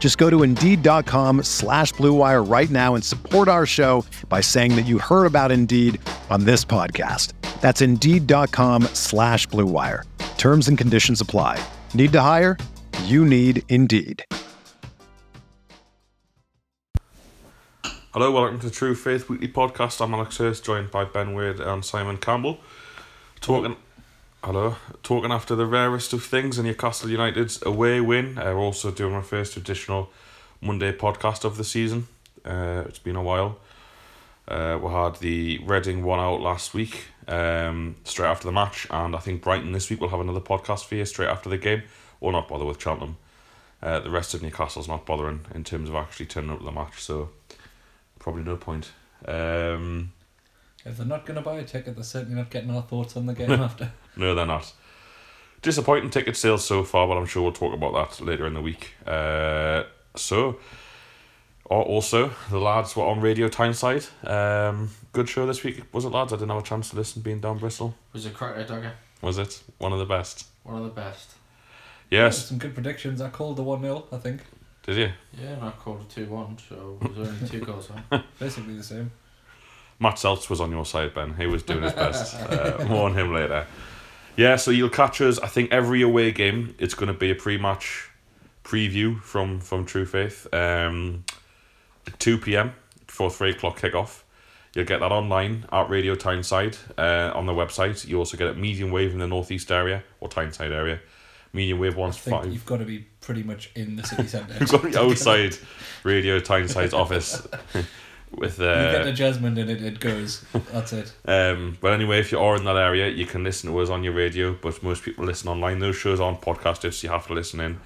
Just go to Indeed.com slash BlueWire right now and support our show by saying that you heard about Indeed on this podcast. That's Indeed.com slash BlueWire. Terms and conditions apply. Need to hire? You need Indeed. Hello, welcome to True Faith Weekly Podcast. I'm Alex Hurst, joined by Ben Wade and Simon Campbell. Talking, hello, talking after the rarest of things in Newcastle United's away win. Uh, we're also doing our first traditional Monday podcast of the season. Uh, it's been a while. Uh, we had the Reading one out last week, um, straight after the match, and I think Brighton this week will have another podcast for you straight after the game. Or not bother with Cheltenham. Uh, the rest of Newcastle's not bothering in terms of actually turning up to the match, so probably no point. Um, If they're not going to buy a ticket, they're certainly not getting our thoughts on the game after. no, they're not. Disappointing ticket sales so far, but I'm sure we'll talk about that later in the week. Uh, so, or also the lads were on Radio Tyneside. Um, good show this week, was it, lads? I didn't have a chance to listen being down Bristol. Was a cracker dogger. Was it one of the best? One of the best. Yes. Some good predictions. I called the 1 0, I think. Did you? Yeah, and I called it 2 1, so it was only two goals. Huh? Basically the same. Matz Sels was on your side, Ben. He was doing his best. uh, more on him later. Yeah, so you'll catch us. I think every away game, it's going to be a pre-match preview from from True Faith. Um, two p.m. before three o'clock kickoff. You'll get that online at Radio Tyneside uh, on the website. You also get it medium wave in the northeast area or Tyneside area. Medium wave one's think five. you've got to be pretty much in the city centre. You've got the outside Radio Tyneside's office with you uh, get the Jasmine and it, it goes. That's it. Um, but anyway, if you are in that area, you can listen to us on your radio. But most people listen online. Those shows aren't podcasted, so you have to listen in.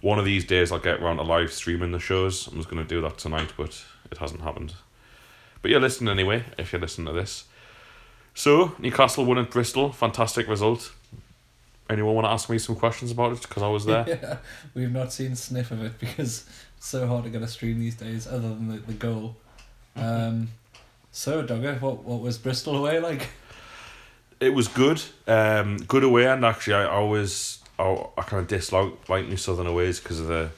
One of these days, I'll get around to live streaming the shows. I'm just going to do that tonight, but it hasn't happened. But you're listening anyway, if you're listening to this. So, Newcastle won at Bristol. Fantastic result. Anyone want to ask me some questions about it? Because I was there. yeah, we've not seen sniff of it because it's so hard to get a stream these days, other than the, the goal. Um, so, Dogger, what, what was Bristol away like? It was good. Um, good away, and actually, I, always I, I kind of dislike like New Southern aways because of the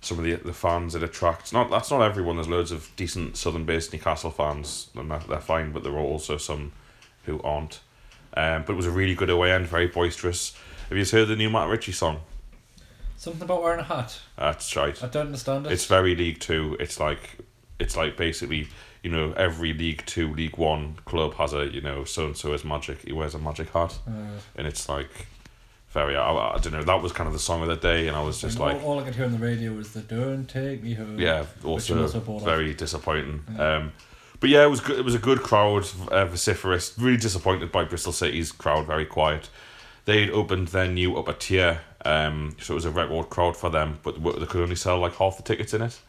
some of the the fans it attracts. Not that's not everyone. There's loads of decent Southern based Newcastle fans, and they're, they're fine. But there are also some who aren't. Um, but it was a really good away end, very boisterous. Have you heard the new Matt Ritchie song? Something about wearing a hat. That's right. I don't understand it. It's very League Two. It's like it's like basically you know every League Two, League One club has a you know so and so is magic. He wears a magic hat, Uh, and it's like very. I, I don't know. That was kind of the song of the day, and I was just and like, all, all I could hear on the radio was the "Don't take me home." yeah, also, also very disappointing. Yeah. Um, but yeah, it was good. It was a good crowd, uh, vociferous. Really disappointed by Bristol City's crowd, very quiet. They'd opened their new upper tier, um, so it was a record crowd for them, but they could only sell like half the tickets in it.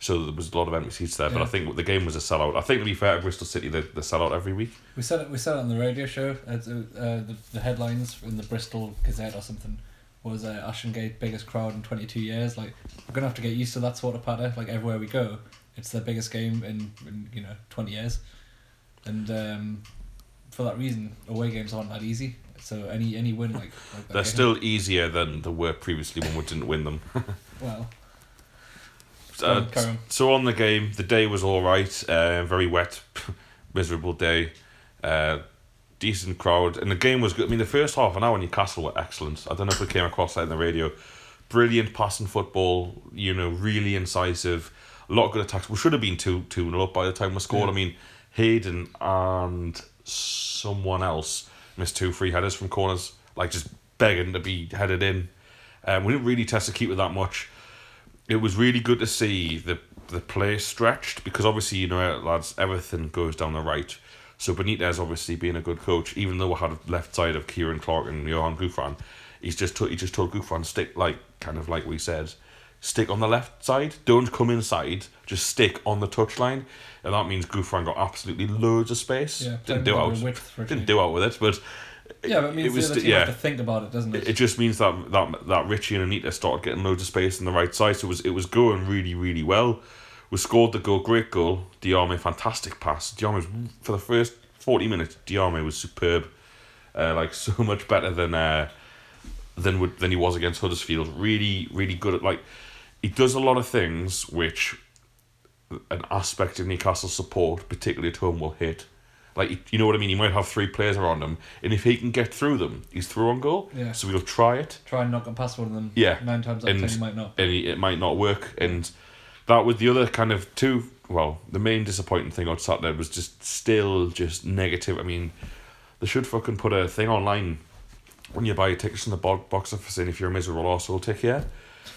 So there was a lot of empty seats there, but I think the game was a sellout. I think to be fair to Bristol City, they, they sell out every week. We said it. We said it on the radio show. Uh, uh, the, the headlines in the Bristol Gazette or something was uh, Ashton Gate biggest crowd in twenty two years. Like we're gonna have to get used to that sort of patter. Like everywhere we go, it's the biggest game in, in you know twenty years, and um, for that reason, away games aren't that easy. So any any win like, like They're still easier than they were previously when we didn't win them. well. Uh, on. so on the game, the day was all right. Uh, very wet, miserable day. Uh, decent crowd, and the game was good. I mean, the first half an hour Newcastle were excellent. I don't know if we came across that in the radio. Brilliant passing football. You know, really incisive. A lot of good attacks. We should have been two two nil up by the time we scored. Yeah. I mean, Hayden and someone else missed two free headers from corners, like just begging to be headed in. Um, we didn't really test the keeper that much. It was really good to see the the play stretched because obviously you know lads everything goes down the right. So Benitez obviously being a good coach, even though we had a left side of Ciaran Clark and Yoan Gouffran, he's just told, he just told Gouffran stick like kind of like we said, stick on the left side. Don't come inside. Just stick on the touchline, and that means Gouffran got absolutely loads of space. Yeah, didn't do out. width for a Didn't do out with it, but Yeah, but it means the other team yeah. have to think about it, doesn't it? It, it just means that that that Ritchie and Anita started getting loads of space on the right side, so it was it was going really really well. We scored the goal, great goal. Diamé, fantastic pass. Diamé was for the first forty minutes. Diamé was superb, uh, like so much better than uh, than would than he was against Huddersfield. Really really good at like he does a lot of things which an aspect of Newcastle support, particularly at home, will hit. Like you know what I mean. He might have three players around him, and if he can get through them, he's through on goal. Yeah. So we'll try it Try and knock them past one of them. Yeah, Nine times out of ten, you might not. and it might not work. And that was the other kind of two. Well, the main disappointing thing on Saturday was just still just negative. I mean, they should fucking put a thing online when you buy your tickets in the box office saying if you're a miserable arsehole, tick here.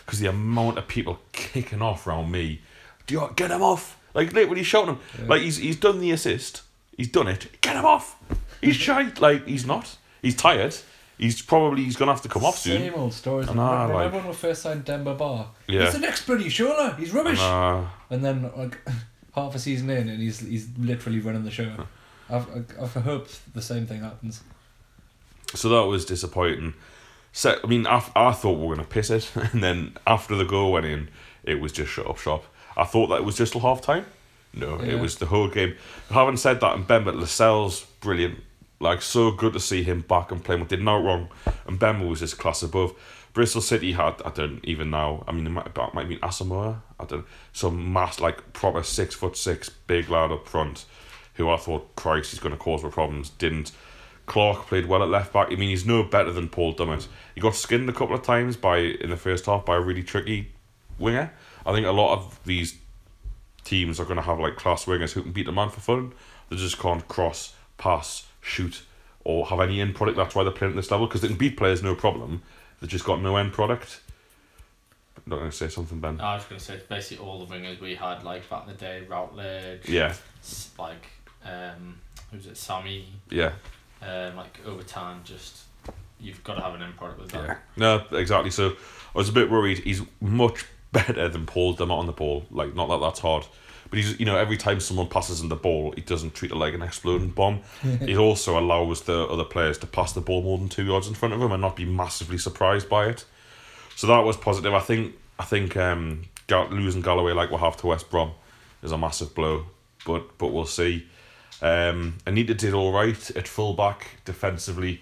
Because the amount of people kicking off around me, do you get him off? Like literally shouting him. Like he's he's done the assist. He's done it. Get him off. He's shy. Like he's not. He's tired. He's probably he's gonna have to come off soon. Same old stories. I know, remember like- when we first signed Demba Ba? Yeah. He's the next bloody Shola. He's rubbish. Uh, And then like half a season in, and he's he's literally running the show. I've I've hoped the same thing happens. So that was disappointing. So, I mean, I, I thought we were going to piss it, and then after the goal went in, it was just shut up shop. I thought that it was just half time. No, Yeah. it was the whole game. Having said that, and Ben, but Lascelles, brilliant. Like, so good to see him back and playing. We did no wrong, and Ben was his class above. Bristol City had, I don't even know, I mean, it might, might mean Asamoah, I don't some mass, like, proper six foot six, big lad up front, who I thought, Christ, he's going to cause more problems. Didn't. Clark played well at left back. I mean, he's no better than Paul Dummett. He got skinned a couple of times by in the first half by a really tricky winger. I think a lot of these teams are going to have like class wingers who can beat a man for fun. They just can't cross, pass, shoot, or have any end product. That's why they're playing at this level because they can beat players no problem. They've just got no end product. I'm not going to say something, Ben. I was going to say basically all the wingers we had like back in the day, Routledge, Yeah, like um, who's it, Sammy, yeah, um, like over time, just you've got to have an end product with that. yeah. No, exactly. So I was a bit worried. He's much better than Paul Dummett on the ball. Like, not that that's hard. But he's, you know, every time someone passes him the ball, he doesn't treat it like an exploding bomb. it also allows the other players to pass the ball more than two yards in front of him and not be massively surprised by it. So that was positive. I think I think um, losing Galloway like we have to West Brom is a massive blow, but but we'll see. Um, Anita did all right at fullback defensively.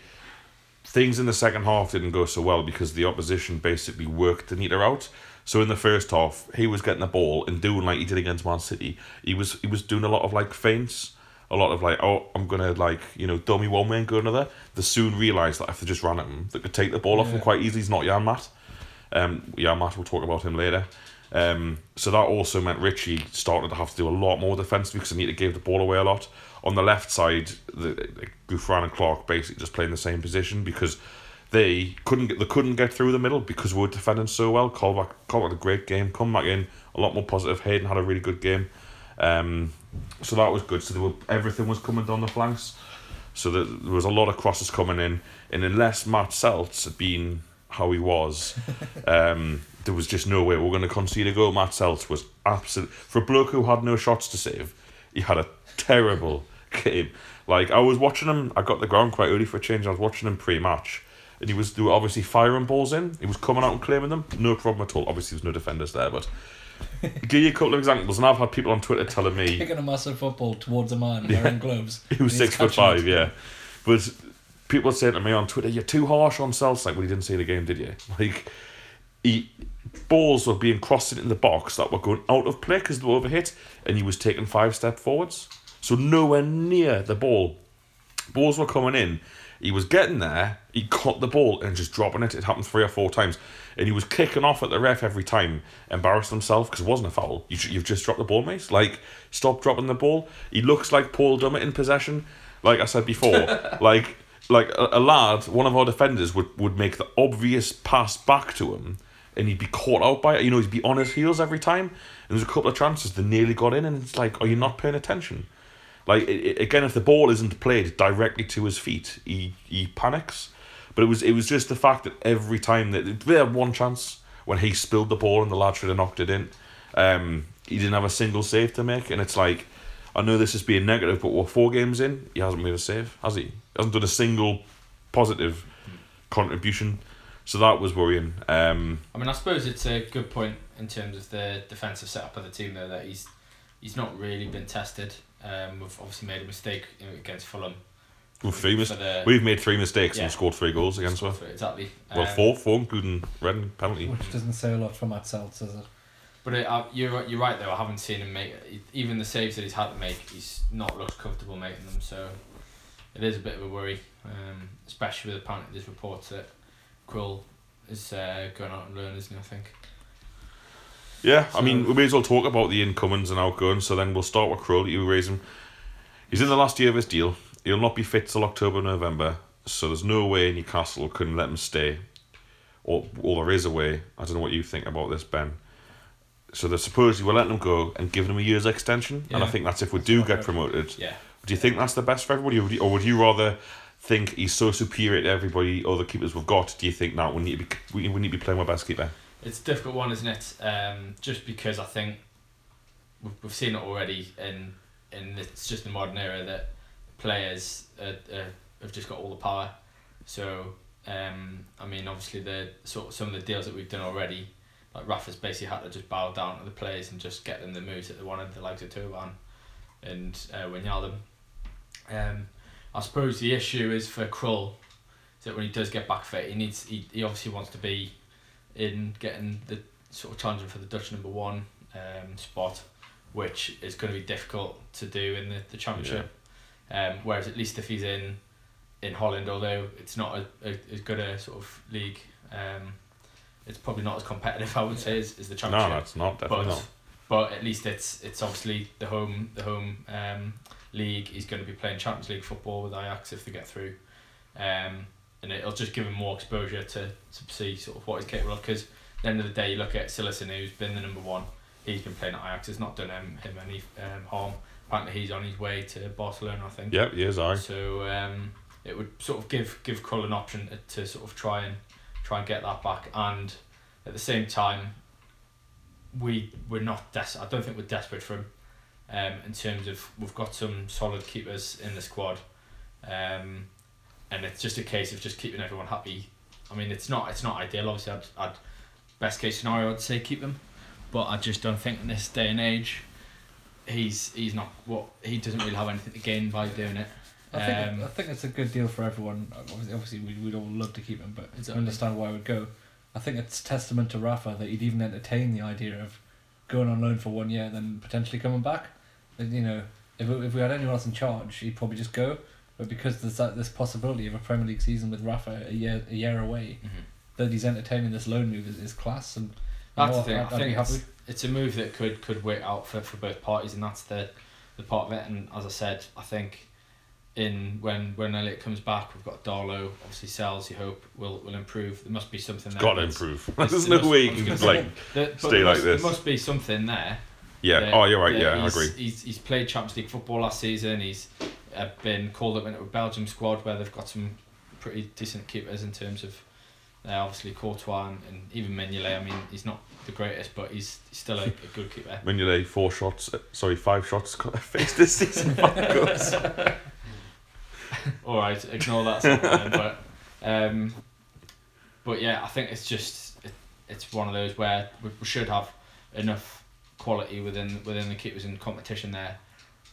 Things in the second half didn't go so well because the opposition basically worked Anita out. So in the first half, he was getting the ball and doing like he did against Man City. He was he was doing a lot of like feints, a lot of like, oh, I'm gonna like you know dummy one way and go another. They soon realised that if they just ran at him, they could take the ball off him quite easily. He's not Janmaat. Um, Janmaat, we'll talk about him later. Um, so that also meant Ritchie started to have to do a lot more defensively because Anita gave the ball away a lot. On the left side, the, the Gouffran and Clark basically just playing the same position because they couldn't get they couldn't get through the middle because we were defending so well. Colback Colback had a great game, come back in a lot more positive. Hayden had a really good game, um, so that was good. So there were, everything was coming down the flanks, so that there was a lot of crosses coming in, and unless Matz Sels had been how he was, um, there was just no way we were going to concede a goal. Matz Sels was absolute for a bloke who had no shots to save. He had a terrible game. Like I was watching him, I got the ground quite early for a change. I was watching him pre-match, and he was they were obviously firing balls in. He was coming out and claiming them, no problem at all. Obviously, there's no defenders there, but give you a couple of examples. And I've had people on Twitter telling me Kicking a massive football towards a man Yeah. wearing gloves. he was six foot five, it. yeah. But people saying to me on Twitter, "You're too harsh on Celtic." Like, well, you didn't see the game, did you? Like, he balls were being crossed in the box that were going out of play because they were overhit, and he was taking five step forwards, so nowhere near the ball. Balls were coming in. He was getting there. He caught the ball and just dropping it. It happened three or four times, and he was kicking off at the ref every time, embarrassed himself because it wasn't a foul. You, you've just dropped the ball, mate. Like, stop dropping the ball. He looks like Paul Dummett in possession. Like I said before, like like a, a lad, one of our defenders would, would make the obvious pass back to him, and he'd be caught out by it. You know, he'd be on his heels every time. And there's a couple of chances that nearly got in, and it's like, are you not paying attention? Like it, it- again, if the ball isn't played directly to his feet, he he panics. But it was it was just the fact that every time that they had one chance when he spilled the ball and the lad should have knocked it in, um, he didn't have a single save to make, and it's like, I know this is being negative, but we're four games in, he hasn't made a save, has he? He hasn't done a single positive contribution, so that was worrying. Um, I mean, I suppose it's a good point in terms of the defensive setup of the team, though, that he's he's not really been tested. Um, we've obviously made a mistake against Fulham. we've three mis- For the- we've made three mistakes Yeah. and scored three goals against us. Exactly. Well, Um, four, four, including Reading penalty. Which doesn't say a lot for Matz Sels, does it? But it, uh, you're right- you're right though. I haven't seen him make even the saves that he's had to make. He's not looked comfortable making them. So it is a bit of a worry, um, especially with apparently there's reports that Krul is uh, going out on loan, isn't he? I think. Yeah, I mean, we may as well talk about the incomings and outgoings. So then we'll start with Krul. You raise him. He's in the last year of his deal. He'll not be fit till October, November. So there's no way Newcastle couldn't let him stay. Or, or there is a way. I don't know what you think about this, Ben. So they're supposedly we're letting him go and giving him a year's extension. And I think that's if we That's do get promoted. Yeah. Do you think that's the best for everybody, or would you, or would you rather think he's so superior to everybody other keepers we've got? Do you think now we need to be we, we need to be playing our best keeper? It's a difficult one, isn't it? Um, just because I think we've, we've seen it already in in it's just the modern era that players uh, uh, have just got all the power. So um, I mean, obviously the sort of some of the deals that we've done already, like Rafa's basically had to just bow down to the players and just get them the moves that they wanted, the likes of Turban and uh, Wijnaldum. Um, I suppose the issue is for Krul, is that when he does get back fit, he needs he, he obviously wants to be in getting the sort of challenging for the Dutch number one um, spot, which is going to be difficult to do in the, the championship. Um, whereas at least if he's in in Holland, although it's not a, a, as good a sort of league, um, it's probably not as competitive I would say as, as the championship. No, that's not definitely but not. but at least it's it's obviously the home the home um, league. He's going to be playing Champions League football with Ajax if they get through, um, and it'll just give him more exposure to, to see sort of what he's capable of. Because at the end of the day, you look at Cillessen, who's been the number one. He's been playing at Ajax. It's not done him, him any um, harm. Apparently, he's on his way to Barcelona. I think. Yep, yes, I. So um, it would sort of give give Krul an option to, to sort of try and try and get that back, and at the same time, we we're not des- I don't think we're desperate for him. Um, in terms of we've got some solid keepers in the squad, um, and it's just a case of just keeping everyone happy. I mean, it's not it's not ideal. Obviously, I'd, I'd best case scenario I'd say keep him, but I just don't think in this day and age, he's he's not what he doesn't really have anything to gain by doing it. I think Um, I think it's a good deal for everyone. Obviously, obviously we we'd all love to keep him, but I Exactly. understand why I would go. I think it's testament to Rafa that he'd even entertain the idea of going on loan for one year and then potentially coming back. And, you know, if if we had anyone else in charge, he'd probably just go. But because there's that this possibility of a Premier League season with Rafa a year a year away, Mhm. that he's entertaining this loan move is, is class. And That's know the thing. I'd, I think it's, it's a move that could could work out for, for both parties, and that's the the part of it. And as I said, I think in when when Elliot comes back, we've got Darlow. Obviously, Sels. You hope will will improve. There must be something there. Got to improve. it's- There's no must- way you can gonna just say, like that- but stay like must, this. There must be something there. yeah. that- Oh, you're right. Yeah, I he's, agree. He's, he's played Champions League football last season. He's uh, been called up into a Belgium squad where they've got some pretty decent keepers in terms of uh, obviously Courtois and, and even Mignolet. I mean, he's not the greatest, but he's, he's still a, a good keeper. Mignolet, four shots. uh, Sorry, five shots faced this season. All right, ignore that. but um, but yeah, I think it's just it, it's one of those where we, we should have enough quality within within the keepers in competition there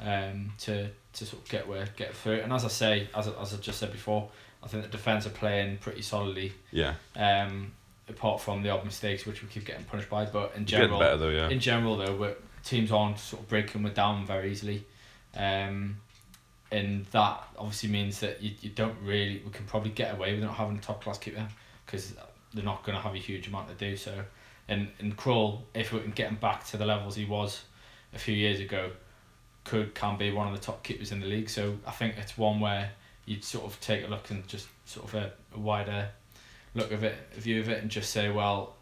um, to to sort of get where get through. And as I say, as I, as I just said before, I think the defence are playing pretty solidly. Yeah, Um, apart from the odd mistakes which we keep getting punished by, but in general, better though. Yeah. in general though, we're, teams aren't sort of breaking with down very easily, um, and that obviously means that you, you don't really we can probably get away with not having a top class keeper because they're not going to have a huge amount to do so, and and Krul if we can get him back to the levels he was a few years ago, could can be one of the top keepers in the league. So I think it's one where you'd sort of take a look and just sort of a, a wider look of it, view of it, and just say, well,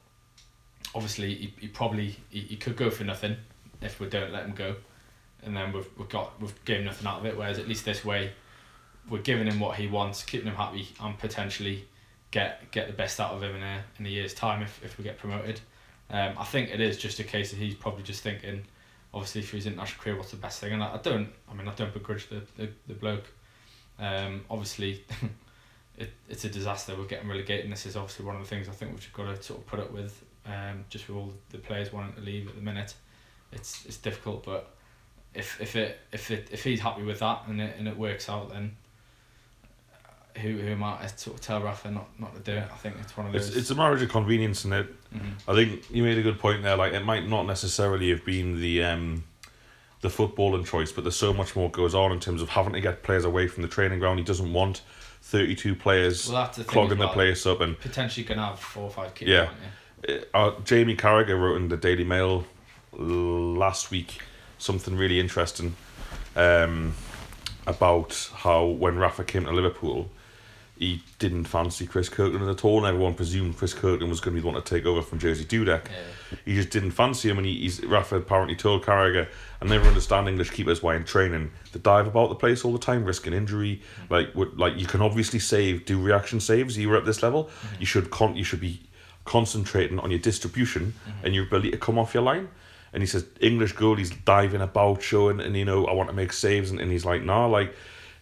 obviously he, he probably he, he could go for nothing if we don't let him go, and then we've we've got we've gained nothing out of it. Whereas at least this way, we're giving him what he wants, keeping him happy, and potentially get get the best out of him in a in a year's time if, if we get promoted. Um, I think it is just a case that he's probably just thinking, obviously for his international career, what's the best thing? And I, I don't, I mean, I don't begrudge the the, the bloke. Um, obviously, it, it's a disaster. We're getting relegated, and this is obviously one of the things I think we've got to sort of put up with. Um, just with all the players wanting to leave at the minute, it's it's difficult. But if if it if it if he's happy with that and it and it works out, then who who am I to sort of tell Rafa not, not to do it? I think it's one of those. It's, it's a marriage of convenience, and it. Mhm. I think you made a good point there. Like it might not necessarily have been the um, the footballing choice, but there's so much more goes on in terms of having to get players away from the training ground. He doesn't want thirty two players Well, the clogging the place up, and potentially gonna have four or five kids. Yeah. aren't uh, Jamie Carragher wrote in the Daily Mail last week something really interesting um, about how when Rafa came to Liverpool, he didn't fancy Chris Kirkland at all, and everyone presumed Chris Kirkland was going to be the one to take over from Jerzy Dudek. Yeah. He just didn't fancy him, and he, he's Rafa apparently told Carragher, "I never understand English keepers why in training they dive about the place all the time, risking injury. Mm. Like, would, like you can obviously save, do reaction saves. You were at this level, mm. you should con, you should be concentrating on your distribution mm. and your ability to come off your line." And he says English goalies diving about, showing, and you know I want to make saves, and, and he's like, "Nah, like."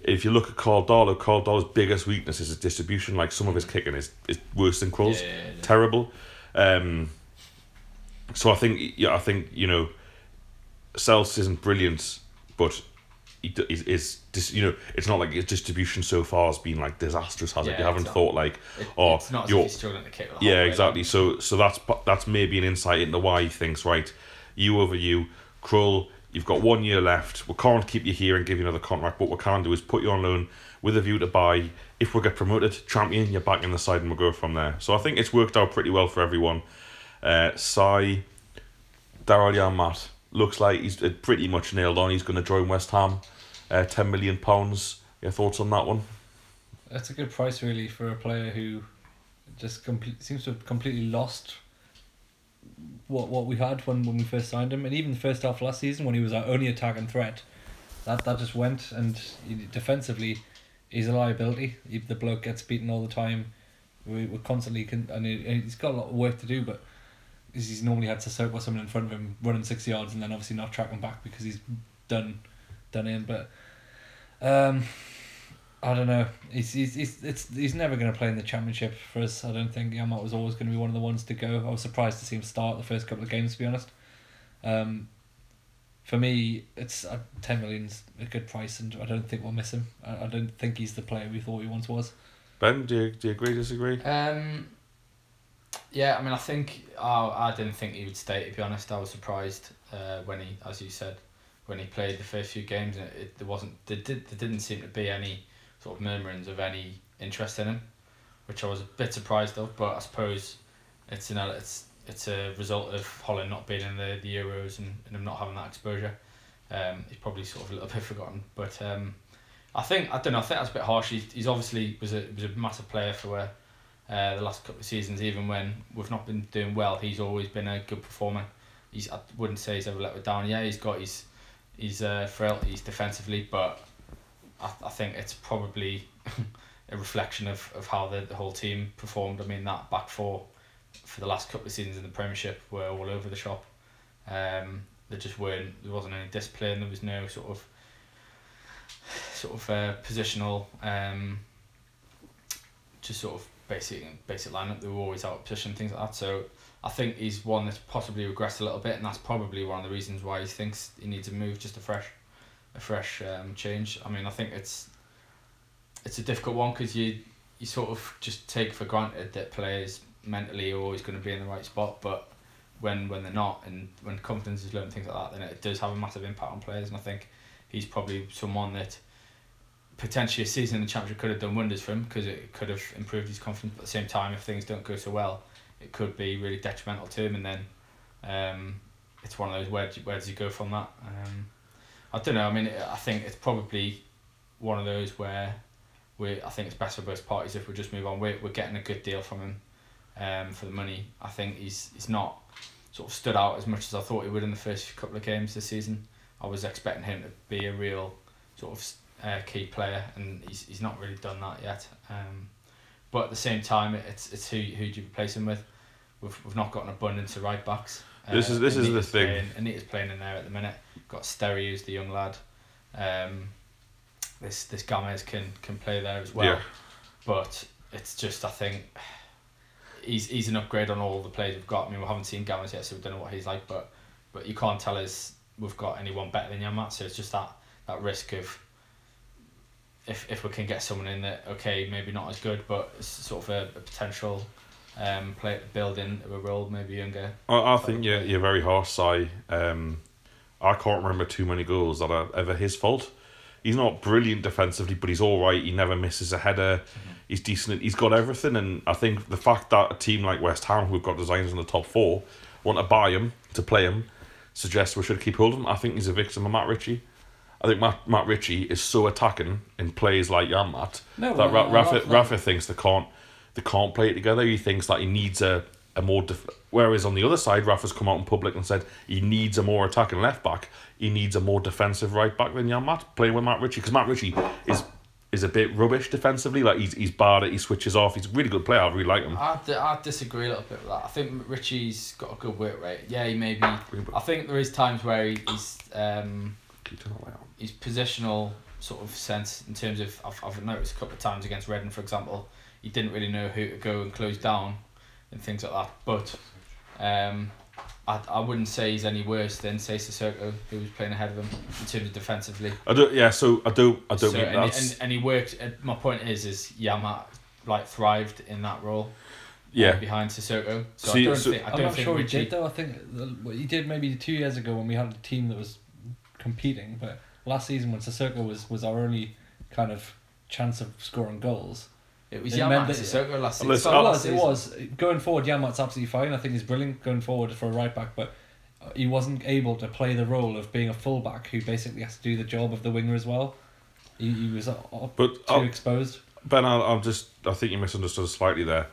If you look at Karl Darlow's biggest weakness is his distribution. Like some of his kicking is, is worse than Krul's Yeah, yeah, yeah. terrible. Um, so I think yeah, I think you know, Sels isn't brilliant, but he is is you know it's not like his distribution so far has been like disastrous, has it? You haven't not. thought like It, oh it's not as if you're struggling to kick yeah way. exactly. So so that's that's maybe an insight into why he thinks right, you over you, Krul. You've got one year left. We can't keep you here and give you another contract. But what we can do is put you on loan with a view to buy. If we get promoted, champion, you're back in the side and we'll go from there. So I think it's worked out pretty well for everyone. Uh, Sai, Daryl Matt looks like he's uh, pretty much nailed on. He's going to join West Ham. Uh, ten million pounds. Your thoughts on that one? That's a good price, really, for a player who just seems to have completely lost what what we had when, when we first signed him, and even the first half last season when he was our only attacking threat. That that just went, and he, defensively, he's a liability. He, the bloke gets beaten all the time. We we're constantly con- and he, and he's got a lot of work to do, but he's he's normally had to circle someone in front of him running six yards and then obviously not tracking back because he's done done in. But um, I don't know. He's he's he's it's he's never going to play in the championship for us. I don't think Janmaat was always going to be one of the ones to go. I was surprised to see him start the first couple of games. To be honest, um, for me, it's uh, ten million's a good price, and I don't think we'll miss him. I, I don't think he's the player we thought he once was. Ben, do you, do you agree? Disagree? Um, yeah, I mean, I think oh, I didn't think he would stay. To be honest, I was surprised uh, when he, as you said, when he played the first few games. It, it there wasn't there did there didn't seem to be any sort of murmurings of any interest in him, which I was a bit surprised of. But I suppose it's you know it's it's a result of Holland not being in the, the Euros and, and him not having that exposure. Um, he's probably sort of a little bit forgotten, but um, I think I don't know. I think that's a bit harsh. He's, he's obviously was a was a massive player for uh, the last couple of seasons. Even when we've not been doing well, he's always been a good performer. He's I wouldn't say he's ever let us down. Yeah, he's got his his uh, frailties defensively, but I, I think it's probably a reflection of, of how the, the whole team performed. I mean that back four for the last couple of seasons in the Premiership were all over the shop. Um, there just weren't there wasn't any discipline. There was no sort of sort of uh, positional, um, just sort of basic basic lineup. They were always out of position, things like that. So I think he's one that's possibly regressed a little bit, and that's probably one of the reasons why he thinks he needs to move, just a fresh, a fresh um, change. I mean, I think it's it's a difficult one because you you sort of just take for granted that players mentally are always going to be in the right spot, but when when they're not, and when confidence is low and things like that, then it does have a massive impact on players. And I think he's probably someone that potentially a season in the championship could have done wonders for him because it could have improved his confidence. But at the same time, if things don't go so well, it could be really detrimental to him. And then um, it's one of those where where does he go from that? Um, I don't know. I mean, I think it's probably one of those where we I think it's best for both parties if we just move on. We're we're getting a good deal from him, um, for the money. I think he's he's not sort of stood out as much as I thought he would in the first couple of games this season. I was expecting him to be a real sort of uh, key player, and he's he's not really done that yet. Um, but at the same time, it's it's who who do you replace him with? We've we've not got an abundance of right backs. This is- this is the thing. Playing, Anita's playing in there at the minute. Got Sterry, who's the young lad. Um, this this Gomez can can play there as well. Yeah. But it's just I think he's he's an upgrade on all the players we've got. I mean we haven't seen Gomez yet, so we don't know what he's like. But but you can't tell us we've got anyone better than Janmaat. So it's just that that risk of if if we can get someone in that okay maybe not as good, but it's sort of a, a potential um play build in a role maybe younger. I, I think yeah, you're very harsh, Si. Um, I can't remember too many goals that are ever his fault. He's not brilliant defensively, but he's all right. He never misses a header. He's decent. He's got everything, and I think the fact that a team like West Ham, who've got designs in the top four, want to buy him to play him, suggests we should keep hold of him. I think he's a victim of Matt Ritchie. I think Matt, Matt Ritchie is so attacking in plays like Janmaat No, that I Rafa. Rafa thinks they can't they can't play it together. He thinks that he needs a, a more def- whereas on the other side, Rafa's come out in public and said he needs a more attacking left back. He needs a more defensive right back than Janmaat playing with Matt Ritchie because Matt Ritchie is is a bit rubbish defensively. Like he's he's bad at he switches off. He's a really good player. I really like him. I, d- I disagree a little bit with that. I think Ritchie's got a good work rate. Yeah, he maybe. I think there is times where he, he's um Keep turning that light on. his positional sort of sense in terms of I've, I've noticed a couple of times against Reading for example he didn't really know who to go and close down and things like that but um I, I wouldn't say he's any worse than say Sissoko who was playing ahead of him in terms of defensively I don't. Yeah. So I don't. I don't so, mean and, that's. and, and he worked and my point is is Janmaat like thrived in that role uh, yeah. behind Sissoko so See, I don't so- think I I'm don't not think sure Ritchie, he did though. I think the, what he did maybe two years ago when we had a team that was competing, but last season when Sissoko was was our only kind of chance of scoring goals. It was it Janmaat meant and that- last season Listen, So it I'll- was, it was going forward. Janmaat's absolutely fine. I think he's brilliant going forward for a right back, but uh, he wasn't able to play the role of being a full back who basically has to do the job of the winger as well. He, he was uh, uh, But too I'll- exposed. Ben, I'll, I'll just. I think you misunderstood slightly there.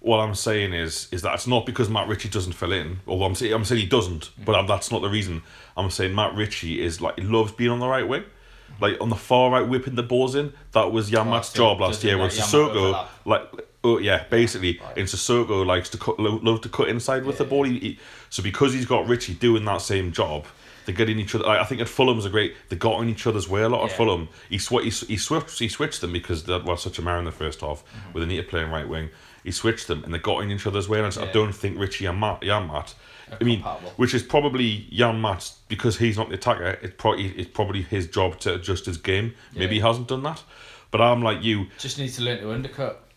What I'm saying is, is that it's not because Matt Ritchie doesn't fill in. Although I'm saying, I'm saying he doesn't, but I'm, that's not the reason. I'm saying Matt Ritchie is like he loves being on the right wing, like on the far right, whipping the balls in. That was Janmaat's job last year. Janmaat Sissoko, like, oh yeah, basically, Right. and Sissoko likes to cut, lo- love to cut inside with the Yeah. ball. He, he- so because he's got Ritchie doing that same job. They're getting each other. Like, I think at Fulham's a great. They got in each other's way a lot at Fulham. He sw- he, he switched he switched them because that was such a mare in the first half Mm-hmm. with Anita playing right wing. He switched them and they got in each other's way. And I, I don't think Ritchie and Matt, Janmaat, I mean, compatible. which is probably Janmaat because he's not the attacker. It's probably it's probably his job to adjust his game. Maybe he hasn't done that. But I'm like you, just needs to learn to undercut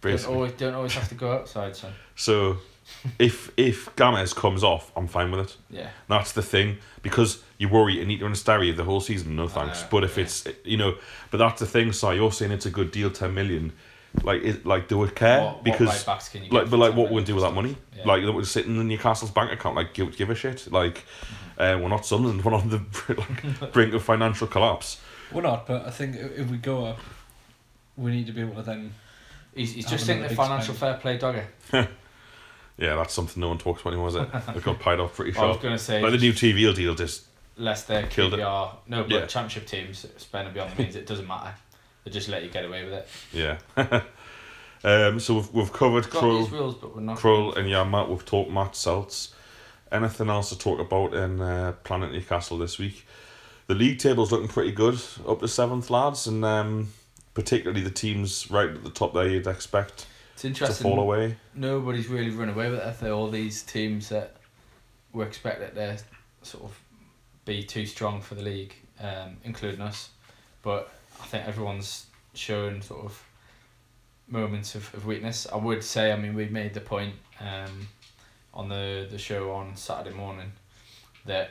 don't always, don't always have to go outside son So if if Gamez comes off, I'm fine with it. yeah That's the thing because you worry Anita and Sterry the whole season. No thanks. know, but if yeah. it's you know, but that's the thing. So you're saying it's a good deal, ten million. Like it, like do we care? What- what because right backs can you like, but like, what we're gonna do with that money? Yeah. Like that was sitting in Newcastle's bank account. Like give give a shit. Like uh, we're not Sunderland. We're on the like, brink of financial collapse. We're not, but I think if we go up, we need to be able to then. he's, he's just thinking another the financial spend. fair play dogger Yeah, that's something no one talks about anymore, is it? They got paid off pretty I was going to say Like the new TV deal just Leicester Killed it. QPR no but Yeah. championship teams spend beyond the means it doesn't matter they just let you get away with it yeah. um, so we've we've covered Krul. these rules but we're not Krul and yeah, Matt, we've talked Matz Sels. Anything else to talk about in uh, Planet Newcastle this week? The league table's looking pretty good, up to seventh, lads, and um, particularly the teams right at the top there you'd expect it's to interesting fall away. nobody's really run away with it they're all these teams that were expected to sort of be too strong for the league um, including us but I think everyone's shown sort of moments of, of weakness. I would say I mean we made the point um, on the, the show on Saturday morning that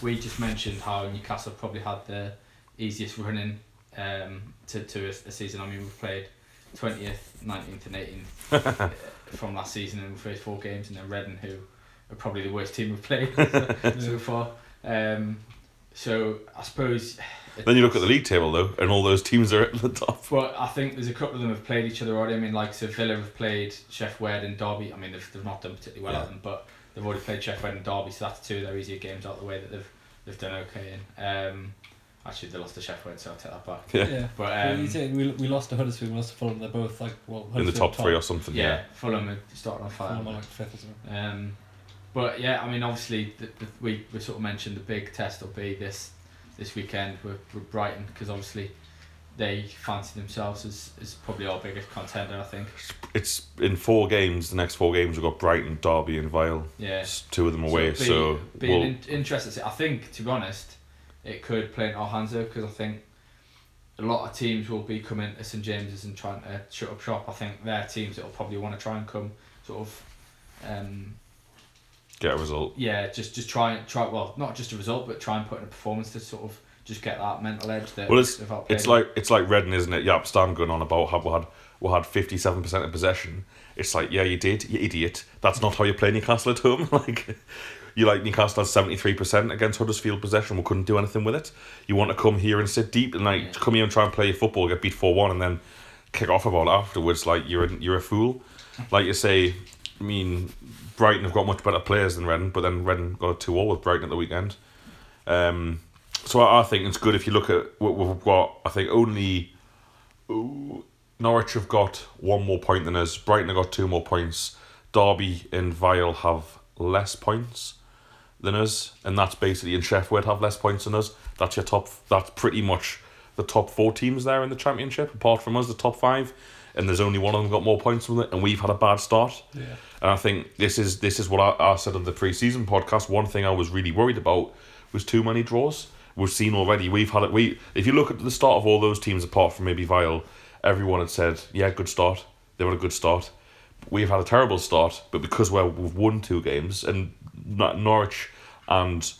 we just mentioned how Newcastle probably had the easiest running um, to, to a, a season. I mean we've played 20th, 19th and 18th uh, from last season in the first four games and then Reading who are probably the worst team we've played so far. Um, so I suppose. Then you look at the league table though, and all those teams are at the top. But I think there's a couple of them have played each other already. I mean, like so Villa have played Sheff Wed and Derby. I mean, they've, they've not done particularly well Yeah. at them, but they've already played Sheff Wed and Derby, so that's two of their easier games out of the way that they've they've done okay in. Um, actually, they lost to Sheff Wed, so I'll take that back. Yeah. Yeah. But Well, um, you we, we lost to Huddersfield, we lost to Fulham. They're both like well in the Huddersfield top three or something. yeah, Yeah. Fulham are starting on fire. Fulham are like fifth or something. Um, but yeah, I mean, obviously, the, the, we we sort of mentioned the big test will be this this weekend with, with Brighton because obviously they fancy themselves as, as probably our biggest contender. I think. It's in four games. The next four games we've got Brighton, Derby, and Vile. Yeah. It's two of them away. it'll be, So, be we'll, an in, interesting. I think, to be honest, it could play in our hands though because I think a lot of teams will be coming to St James's and trying to shut up shop. I think they're teams that will probably want to try and come sort of. Um, get a result. yeah, just just try and try well, not just a result, but try and put in a performance to sort of just get that mental edge that Well, it's it's like it's like Reading, isn't it? Yep, Stam going on about how we had we had fifty seven percent of possession. It's like yeah, you did, you idiot. That's not how you play Newcastle at home. like you like Newcastle has seventy three percent against Huddersfield possession. We couldn't do anything with it. You want to come here and sit deep and like Yeah. come here and try and play your football, get beat four one, and then kick off about it afterwards. Like you're a, you're a fool. Like you say, I mean, Brighton have got much better players than Reading, but then Reading got a two all with Brighton at the weekend. Um, so I, I think it's good if you look at what we've got. I think only ooh, Norwich have got one more point than us. Brighton have got two more points. Derby and Vile have less points than us, and that's basically and Sheffield have less points than us. That's your top. That's pretty much the top four teams there in the championship. Apart from us, the top five, and there's only one of them got more points than it, and we've had a bad start. Yeah. And I think this is this is what I, I said on the pre-season podcast. One thing I was really worried about was too many draws. We've seen already. We've had it. We if you look at the start of all those teams, apart from maybe Vile, everyone had said, "Yeah, good start." They had a good start. We've had a terrible start, but because we're, we've won two games, and Nor- Norwich and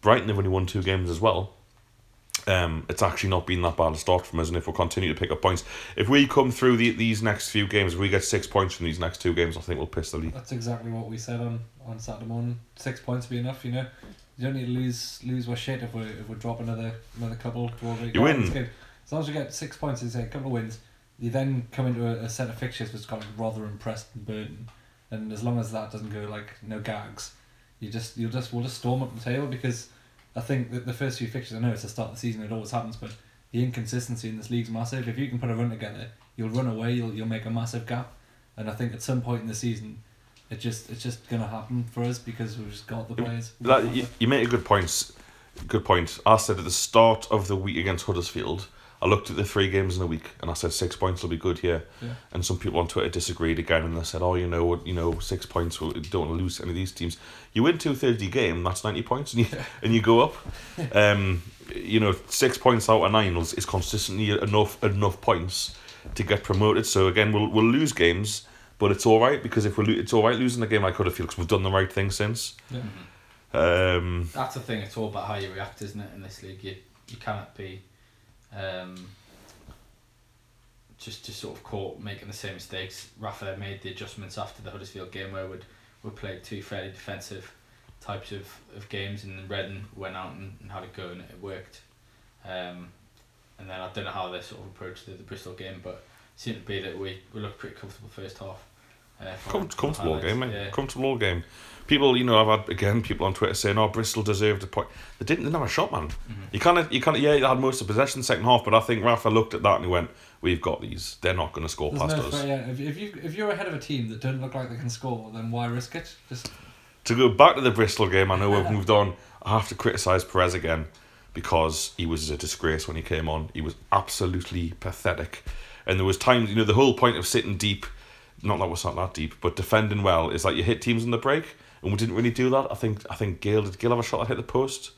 Brighton have only won two games as well. Um, it's actually not been that bad a start from us, and if we continue to pick up points, if we come through the, these next few games, if we get six points from these next two games, I think we'll piss the league. That's exactly what we said on, on Saturday morning. Six points would be enough, you know. You don't need to lose lose our shit if we if we drop another another couple. You win. As long as you get six points and say a couple of wins, you then come into a, a set of fixtures which got like Rotherham, Preston, Burton, and as long as that doesn't go like no gags, you just you'll just we'll just storm up the table because I think that the first few fixtures I know it's the start of the season it always happens but the inconsistency in this league's massive. If you can put a run together, you'll run away. You'll you'll make a massive gap, and I think at some point in the season, it just it's just gonna happen for us because we've just got the players. That, you, you make a good point. Good point. I said at the start of the week against Huddersfield, I looked at the three games in a week and I said six points will be good here. Yeah. And some people on Twitter disagreed again and they said, "Oh, you know what? You know, six points. We don't lose any of these teams. You win two thirty thirds game, that's ninety points, and you and you go up. Um, you know, six points out of nine is, is consistently enough enough points to get promoted. So again, we'll we'll lose games, but it's all right because if we lo- it's all right losing the game like Huddersfield because we've done the right thing since. Yeah. Um, That's the thing. It's all about how you react, isn't it? In this league, you you cannot be, um, just just sort of caught making the same mistakes. Rafa made the adjustments after the Huddersfield game where we'd we played two fairly defensive types of, of games, and then Reading went out and, and had a go, and it worked. Um, and then I don't know how they sort of approached the, the Bristol game, but it seemed to be that we, we looked pretty comfortable first half. Uh, Com- comfortable game, mate. Yeah. Comfortable game. People, you know, I've had again people on Twitter saying, "Oh, Bristol deserved a point." They didn't. They didn't have a shot, man. Mhm. You kind of, you of, yeah, they had most of the possession second half, but I think Rafa looked at that and he went, "We've got these. They're not going to score There's past no us." fair, yeah. If, if you if you're ahead of a team that don't look like they can score, then why risk it? Just To go back to the Bristol game, I know we've moved on. I have to criticise Perez again because he was a disgrace when he came on. He was absolutely pathetic, and there was times, you know, the whole point of sitting deep, not that was not that deep, but defending well is like you hit teams on the break, and we didn't really do that. I think I think Gayle did Gayle have a shot that hit the post.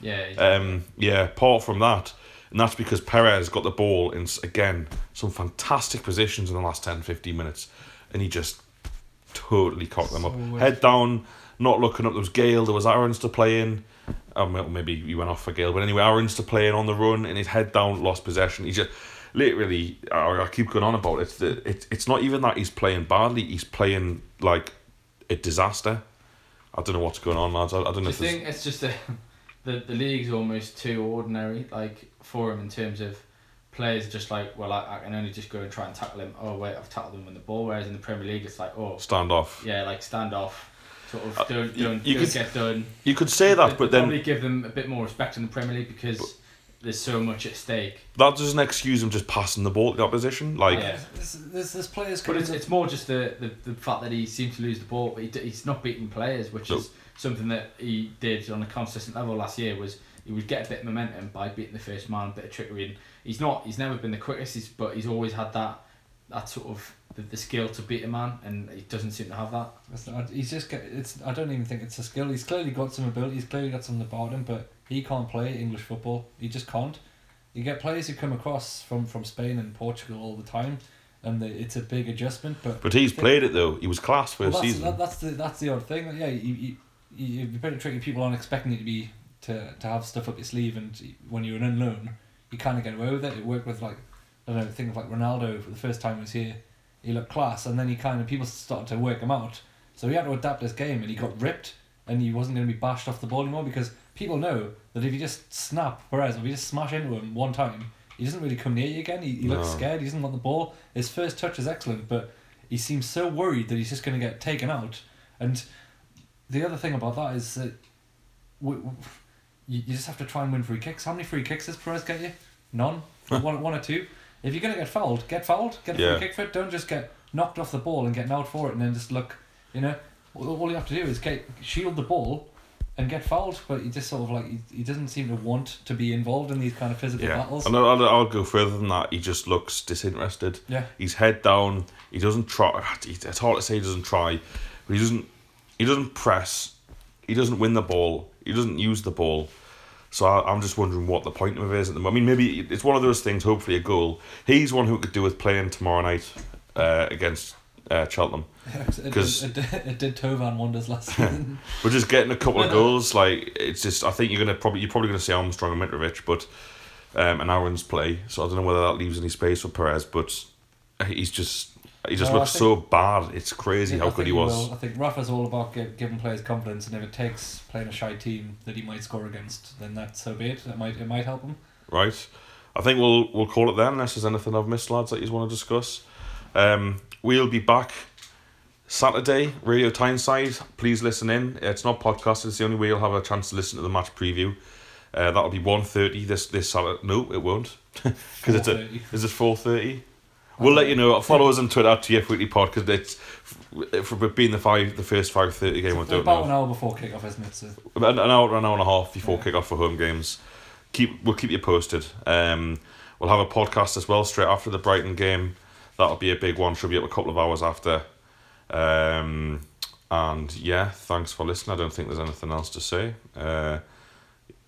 Yeah. Um, yeah, apart from that, and that's because Perez got the ball in again some fantastic positions in the last 10, 15 minutes, and he just totally cocked them up. So weird. Head down, not looking up. There was Gayle. there was Aaron's to play in. Um, maybe he went off for Gayle, but anyway, Aaron's to play in on the run, and his head down, lost possession. He just literally, I, I keep going on about it. The, it. It's not even that he's playing badly; he's playing like a disaster. I don't know what's going on, lads. I, I don't know Do you if there's- think it's just a the the league's almost too ordinary, like for him in terms of players just like, well, I, I can only just go and try and tackle him. Oh wait, I've tackled him with the ball. Whereas in the Premier League, it's like, oh Stand off. yeah, like stand off, sort of Uh, don't you- don't, you don't could- get done. You could say that, but then probably give them a bit more respect in the Premier League because there's so much at stake. that doesn't excuse him just passing the ball to the opposition. Like, Yeah. There's, there's, there's players But it's, it's more just the, the, the fact that he seems to lose the ball, but he, d- he's not beating players, which No. is something that he did on a consistent level last year. Was he would get a bit of momentum by beating the first man, a bit of trickery, and he's not. He's never been the quickest, he's, but he's always had that that sort of the, the skill to beat a man, and he doesn't seem to have that. It's not, he's just get, it's. I don't even think it's a skill. He's clearly got some ability. He's clearly got something about him, but he can't play English football. He just can't. You get players who come across from, from Spain and Portugal all the time, and the, it's a big adjustment. But but he's played it though. He was class well, first that's, season. that, that's the that's the odd thing. Yeah, you you, you you're pretty tricky. People aren't expecting you to be to, to have stuff up your sleeve, and when you're an unknown, you kind of get away with it. It worked with like I don't know. Think of like Ronaldo for the first time he was here. He looked class, and then he kind of people started to work him out. So he had to adapt his game, and he got ripped, and he wasn't going to be bashed off the ball anymore because people know that if you just snap Perez or if you just smash into him one time, he doesn't really come near you again. He, he looks scared. He doesn't want the ball. His first touch is excellent, but he seems so worried that he's just going to get taken out. And the other thing about that is that w- w- you, you just have to try and win free kicks. How many free kicks does Perez get you? None. one, one or two. If you're going to get fouled, get fouled. Get a Yeah. free kick for it. Don't just get knocked off the ball and get out for it and then just look, you know. All all you have to do is get shield the ball and get fouled. But he just sort of like, he, he doesn't seem to want to be involved in these kind of physical yeah, battles. and I'll, I'll, I'll go further than that. He just looks disinterested. Yeah. He's head down. He doesn't try. It's hard to say he doesn't try, but he doesn't. He doesn't press. He doesn't win the ball. He doesn't use the ball. So I, I'm just wondering what the point of it is at the moment. I mean, maybe it's one of those things. Hopefully, a goal. He's one who could do with playing tomorrow night uh, against uh, Cheltenham. it, 'Cause- it, it, it did Tovan wonders last season. We're just getting a couple of goals. Like it's just, I think you're gonna probably you're probably gonna see Armstrong and Mitrovic, but um, and Aarons play. So I don't know whether that leaves any space for Perez, but he's just he just No, looks think- so bad. It's crazy how good he was. will. I think Rafa's all about give, giving players confidence, and if it takes playing a shy team that he might score against, then that's so be it. That might it might help him. Right. I think we'll we'll call it then unless there's anything I've missed, lads, that you want to discuss. Um, we'll be back Saturday, Radio Tyneside. Please listen in. It's not podcast, it's the only way you'll have a chance to listen to the match preview. Uh, that'll be 1.30 this this Saturday. No, it won't. Because it's a 4:30. is it four thirty? We'll let you know. Follow us on Twitter at TF Weekly Pod because it's for being the five the first five thirty game. I It's don't about know an hour before kickoff, isn't it? So an, an hour, an hour and a half before Yeah. kick off for home games. Keep we'll keep you posted. Um, we'll have a podcast as well straight after the Brighton game. That'll be a big one. Should be up a couple of hours after. Um, and yeah, thanks for listening. I don't think there's anything else to say. Uh,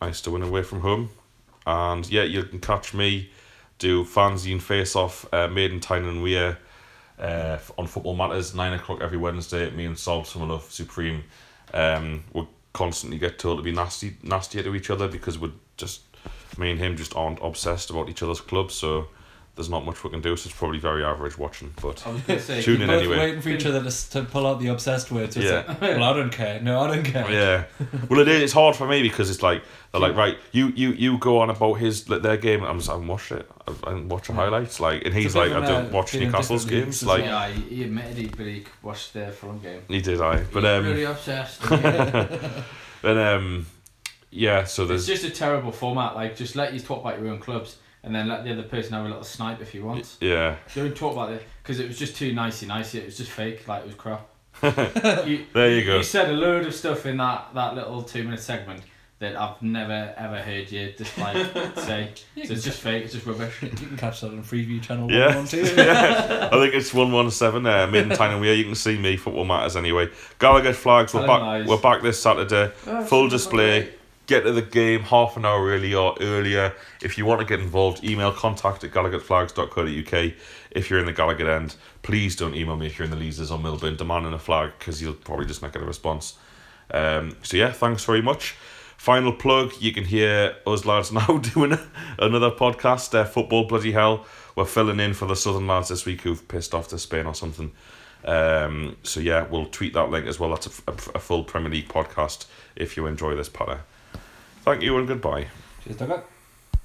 nice to win away from home. And yeah, you can catch me do fanzine face off uh, made in Tyne and Wear uh, on Football Matters nine o'clock every Wednesday. Me and Sol Summerlove Supreme. Um, we constantly get told to be nasty nastier to each other because we're just me and him just aren't obsessed about each other's clubs. So there's not much we can do. So it's probably very average watching. But I was say, Tune in both anyway. waiting for each other to, to pull out the obsessed words. So Yeah. Like, well, I don't care. No, I don't care. yeah, well it is. It's hard for me because it's like they're like right. You you you go on about his like, their game. I'm just, I haven't watched it. I, I didn't watch the Yeah. highlights. Like and he's like I don't uh, watch Newcastle's games. Like yeah, he, he admitted he really watched the Fulham game. he did I. But He's um really obsessed. but um yeah. So it's just a terrible format. Like, just let you talk about your own clubs, and then let the other person have a little snipe if he wants. yeah. Don't talk about it because it was just too nicey nicey. It was just fake. Like it was crap. you, There you go. You said a load of stuff in that, that little two minute segment that I've never ever heard you just like say. So it's just fake. It's just rubbish. You can catch that on Freeview Channel Yeah. 112. yeah, I think it's one one seven. Uh, mid and Tyne and You can see me. Football matters anyway. Gallowgate flags. We're back. Hello, guys. We're back this Saturday. Full display. Get to the game half an hour early or earlier. If you want to get involved, email contact at gallowgateflags.co.uk. If you're in the Gallowgate end, please don't email me if you're in the Leazes or Milburn demanding a flag because you'll probably just not get a response. Um, so yeah, thanks very much. Final plug: you can hear us lads now doing another podcast. Uh, Football bloody hell. We're filling in for the Southern lads this week who've pissed off to Spain or something. Um, so yeah, we'll tweet that link as well. That's a, a, a full Premier League podcast if you enjoy this patter. Thank you and goodbye. Cheers, Doug.